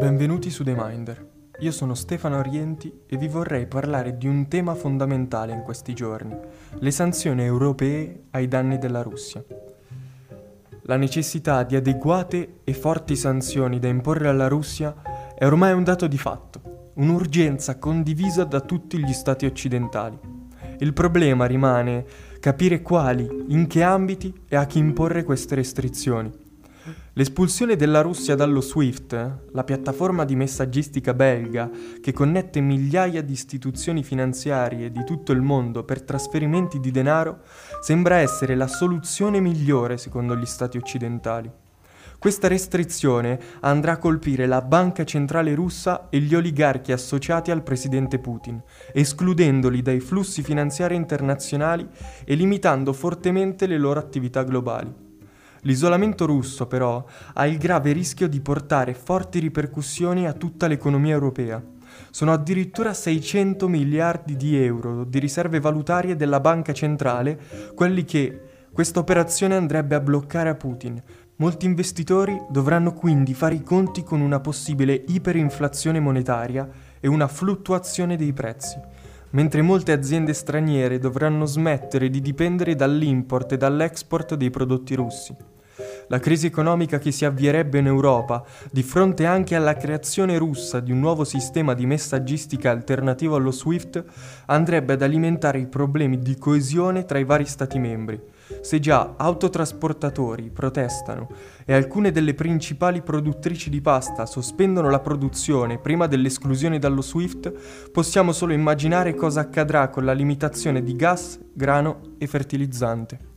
Benvenuti su The Minder. Io sono Stefano Orienti e vi vorrei parlare di un tema fondamentale in questi giorni, le sanzioni europee ai danni della Russia. La necessità di adeguate e forti sanzioni da imporre alla Russia è ormai un dato di fatto, un'urgenza condivisa da tutti gli stati occidentali. Il problema rimane capire quali, in che ambiti e a chi imporre queste restrizioni. L'espulsione della Russia dallo SWIFT, la piattaforma di messaggistica belga che connette migliaia di istituzioni finanziarie di tutto il mondo per trasferimenti di denaro, sembra essere la soluzione migliore secondo gli stati occidentali. Questa restrizione andrà a colpire la banca centrale russa e gli oligarchi associati al presidente Putin, escludendoli dai flussi finanziari internazionali e limitando fortemente le loro attività globali. L'isolamento russo, però, ha il grave rischio di portare forti ripercussioni a tutta l'economia europea. Sono addirittura 600 miliardi di euro di riserve valutarie della banca centrale quelli che questa operazione andrebbe a bloccare a Putin. Molti investitori dovranno quindi fare i conti con una possibile iperinflazione monetaria e una fluttuazione dei prezzi, mentre molte aziende straniere dovranno smettere di dipendere dall'import e dall'export dei prodotti russi la crisi economica che si avvierebbe in Europa, di fronte anche alla creazione russa di un nuovo sistema di messaggistica alternativo allo SWIFT, andrebbe ad alimentare i problemi di coesione tra i vari Stati membri. Se già autotrasportatori protestano e alcune delle principali produttrici di pasta sospendono la produzione prima dell'esclusione dallo SWIFT, possiamo solo immaginare cosa accadrà con la limitazione di gas, grano e fertilizzante.